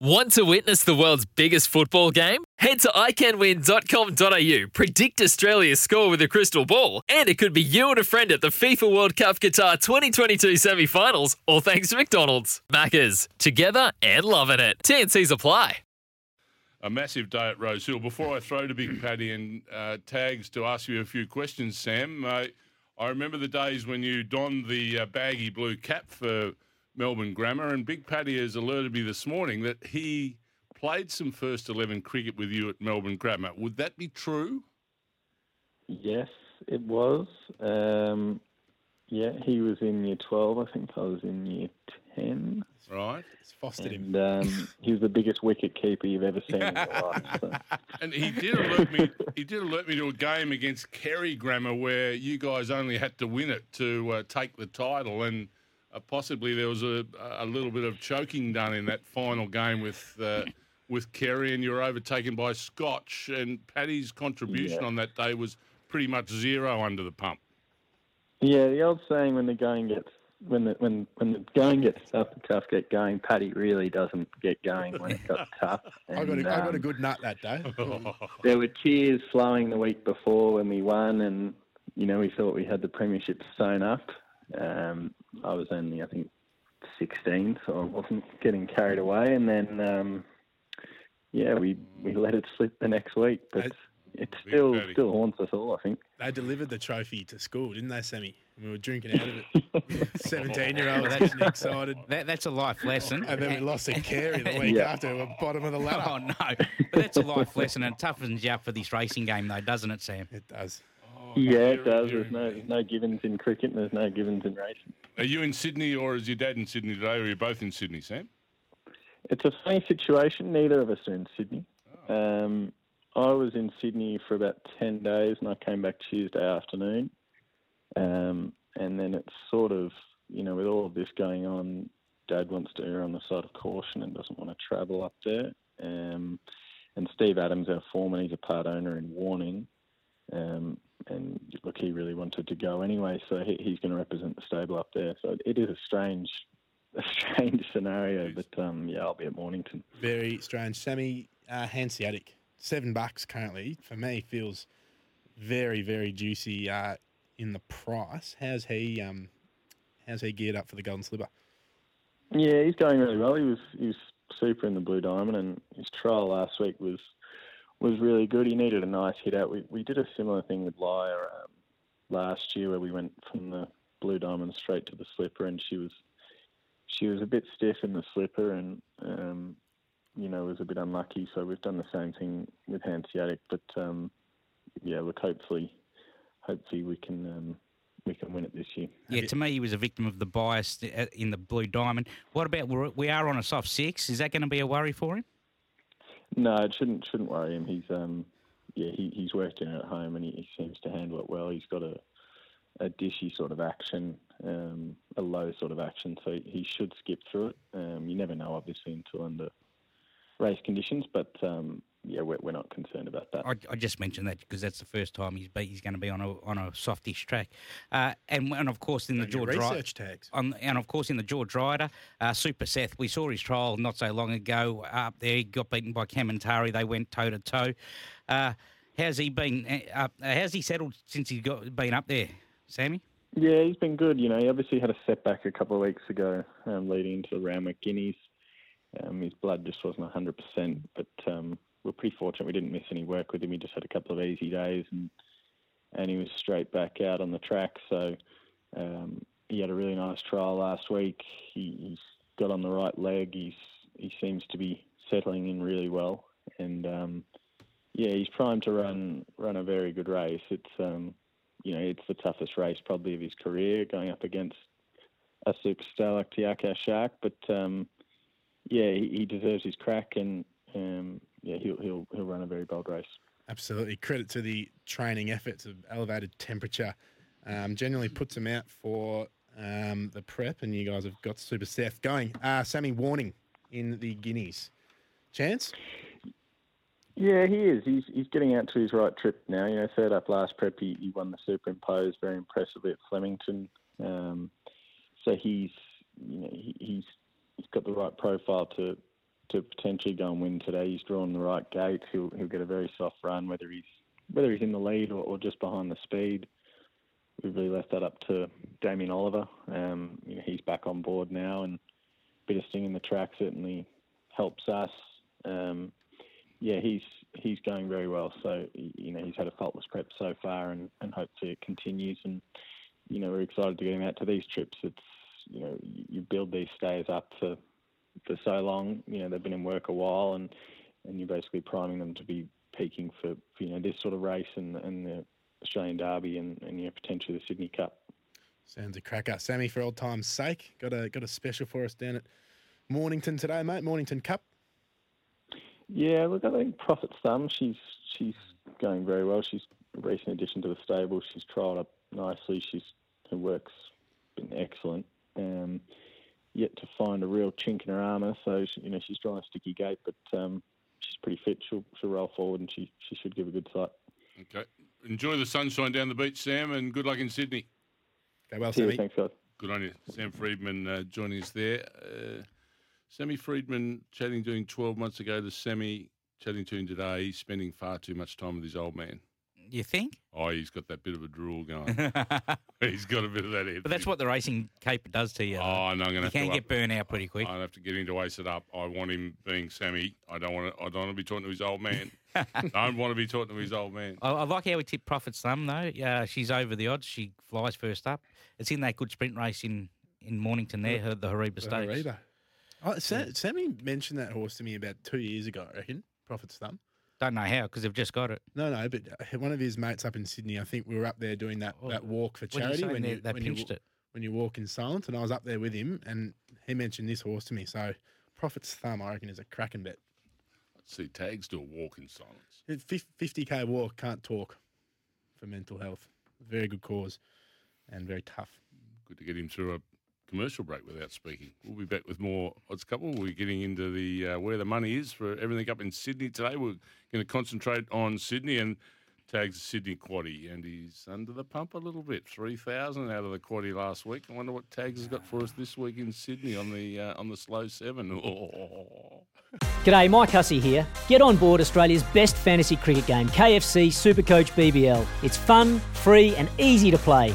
Want to witness the world's biggest football game? Head to iCanWin.com.au, predict Australia's score with a crystal ball, and it could be you and a friend at the FIFA World Cup Qatar 2022 semi finals, all thanks to McDonald's. Maccas, together and loving it. TNC's apply. a massive day at Rose Hill. Before I throw to Big Paddy and uh, tags to ask you a few questions, Sam, uh, I remember the days when you donned the uh, baggy blue cap for Melbourne Grammar, and Big Paddy has alerted me this morning that he played some first 11 cricket with you at Melbourne Grammar. Would that be true? Yes, it was. Um, yeah, he was in year 12. I think I was in year 10. Right. It's fostered him. Um, he was the biggest wicket keeper you've ever seen in your life. So. And he did alert me. He did alert me to a game against Carey Grammar where you guys only had to win it to uh, take the title, and possibly there was a, a little bit of choking done in that final game with uh, with Carey, and you were overtaken by Scotch. And Paddy's contribution Yeah. on that day was pretty much zero under the pump. Yeah, the old saying when the going gets when the when when the going gets tough, the tough get going. Paddy really doesn't get going when it got tough. I got, a, And, I got a um, good nut that day. There were tears flowing the week before when we won, and you know we thought we had the premiership sewn up. Um, I was only, I think, 16, so I wasn't getting carried away. And then, um, yeah, we, we let it slip the next week, but it still Paddy. still haunts us all. I think. They delivered the trophy to school, didn't they, Sammy? We were drinking out of it. Seventeen-year-old, that's- getting excited. That, that's a life lesson. And then we lost to Carey the week Yeah. after. We're bottom of the ladder. Oh no, but that's a life lesson, and it toughens you up for this racing game, though, doesn't it, Sam? It does. Yeah, it does. There's no me. no givens in cricket, and there's no givens in racing. Are you in Sydney, or is your dad in Sydney today, or are you both in Sydney, Sam? It's a funny situation. Neither of us are in Sydney. Oh. Um, I was in Sydney for about 10 days and I came back Tuesday afternoon. Um, and then it's sort of, you know, with all of this going on, Dad wants to err on the side of caution and doesn't want to travel up there. Um, and Steve Adams, our foreman, he's a part owner in Warning. He really wanted to go anyway, so he, he's going to represent the stable up there. So it is a strange, a strange scenario, but um, yeah, I'll be at Mornington. Very strange. Sammy uh, Hanseatic, seven bucks currently, for me, feels very, very juicy uh, in the price. How's he um, how's he geared up for the Golden Slipper? Yeah, he's going really well. He was he was super in the Blue Diamond, and his trial last week was was really good. He needed a nice hit out. We we did a similar thing with Lyre um, last year, where we went from the Blue Diamond straight to the slipper, and she was she was a bit stiff in the slipper, and um, you know was a bit unlucky. So we've done the same thing with Hanseatic, but um, yeah, look, hopefully, hopefully we can um, we can win it this year. Yeah, to me, he was a victim of the bias uh, in the Blue Diamond. What about we are on a soft six? Is that going to be a worry for him? No, it shouldn't shouldn't worry him. He's um yeah he, he's worked in it at home and he, he seems to handle it well. He's got a a dishy sort of action, um, a low sort of action, so he should skip through it. Um, you never know, obviously, until under race conditions, but um, yeah, we're, we're not concerned about that. I, I just mentioned that because that's the first time he's be, he's going to be on a on a softish track, uh, and and of course in the On your George Ryder, tags. on, and of course in the George Ryder, uh, Super Seth. We saw his trial not so long ago up there. He got beaten by Kementari. They went toe to toe. Uh, How's he been? Uh, uh, how's he settled since he got been up there, Sammy? Yeah, he's been good. You know, he obviously had a setback a couple of weeks ago, um, leading into the Randwick Guineas. Um, his blood just wasn't 100%, but um, we're pretty fortunate we didn't miss any work with him. He just had a couple of easy days, and and he was straight back out on the track. So um, he had a really nice trial last week. He, he's got on the right leg. He's he seems to be settling in really well, and um, yeah, he's primed to run run a very good race. It's um, you know, it's the toughest race probably of his career, going up against a superstar like Te Akau Shark. But um, yeah, he, he deserves his crack, and um, yeah, he'll he'll he'll run a very bold race. Absolutely. Credit to the training efforts of elevated temperature. Um, generally puts him out for um, the prep, and you guys have got Super Seth going. Uh, Sammy Warning in the Guineas. Chance? Yeah, he is. He's he's getting out to his right trip now. You know, third up last prep, he, he won the superimpose very impressively at Flemington. Um, so he's you know he, he's he's got the right profile to to potentially go and win today. He's drawn the right gate. He'll he'll get a very soft run, whether he's whether he's in the lead or, or just behind the speed. We've really left that up to Damien Oliver. Um, you know, he's back on board now, and a bit of sting in the track certainly helps us. Um, yeah, he's he's going very well. So you know, he's had a faultless prep so far, and, and hopefully it continues. And you know, we're excited to get him out to these trips. It's you know, you build these stays up for for so long. You know, they've been in work a while, and and you're basically priming them to be peaking for, for you know this sort of race and and the Australian Derby and, and you know potentially the Sydney Cup. Sounds a cracker. Sammy, for old time's sake, got a got a special for us down at Mornington today, mate. Mornington Cup. Yeah, look, I think Prophet's Thumb. She's she's going very well. She's a recent addition to the stable. She's trialled up nicely. She's her work's been excellent. Um, yet to find a real chink in her armour. So she, you know she's drawing a sticky gate, but um, she's pretty fit. She'll she'll roll forward and she she should give a good sight. Okay. Enjoy the sunshine down the beach, Sam, and good luck in Sydney. Go well, Cheers, Sammy. thanks guys. Good on you. Sam Freedman uh, joining us there. Uh, Sammy Freedman chatting to him 12 months ago to Sammy chatting to him today. He's spending far too much time with his old man. You think? Oh, he's got that bit of a drool going. he's got a bit of that head. But that's what the racing cape does to you. Oh, though. no, I'm going to you can get up- burnt out pretty quick. I have to get him to ace it up. I want him being Sammy. I don't want to. I don't want to be talking to his old man. don't want to be talking to his old man. I, I like how we tip Prophet's Thumb though. Yeah, she's over the odds. She flies first up. It's in that good sprint race in in Mornington there, her, the Hariba The Stakes. Hariba. Oh, Sa- Sammy mentioned that horse to me about two years ago, I reckon. Prophet's Thumb. Don't know how because they've just got it. No, no, but uh, one of his mates up in Sydney, I think we were up there doing that, Oh, that walk for What are you charity saying when there? you they when you, pinched wa- it. when you walk in silence, and I was up there with him, and he mentioned this horse to me. So Prophet's Thumb, I reckon, is a cracking bet. Let's see tags do a walk in silence. Fifty k walk, can't talk for mental health. Very good cause, and very tough. Good to get him through a commercial break without speaking. We'll be back with more odds couple. We're getting into the uh, where the money is for everything up in Sydney today. We're going to concentrate on Sydney and tags Sydney quaddy, and he's under the pump a little bit. Three thousand out of the quaddy last week. I wonder what tags has got for us this week in Sydney on the uh, on the slow seven. G'day, Mike Hussey here. Get on board Australia's best fantasy cricket game, KFC Supercoach BBL. It's fun, free, and easy to play.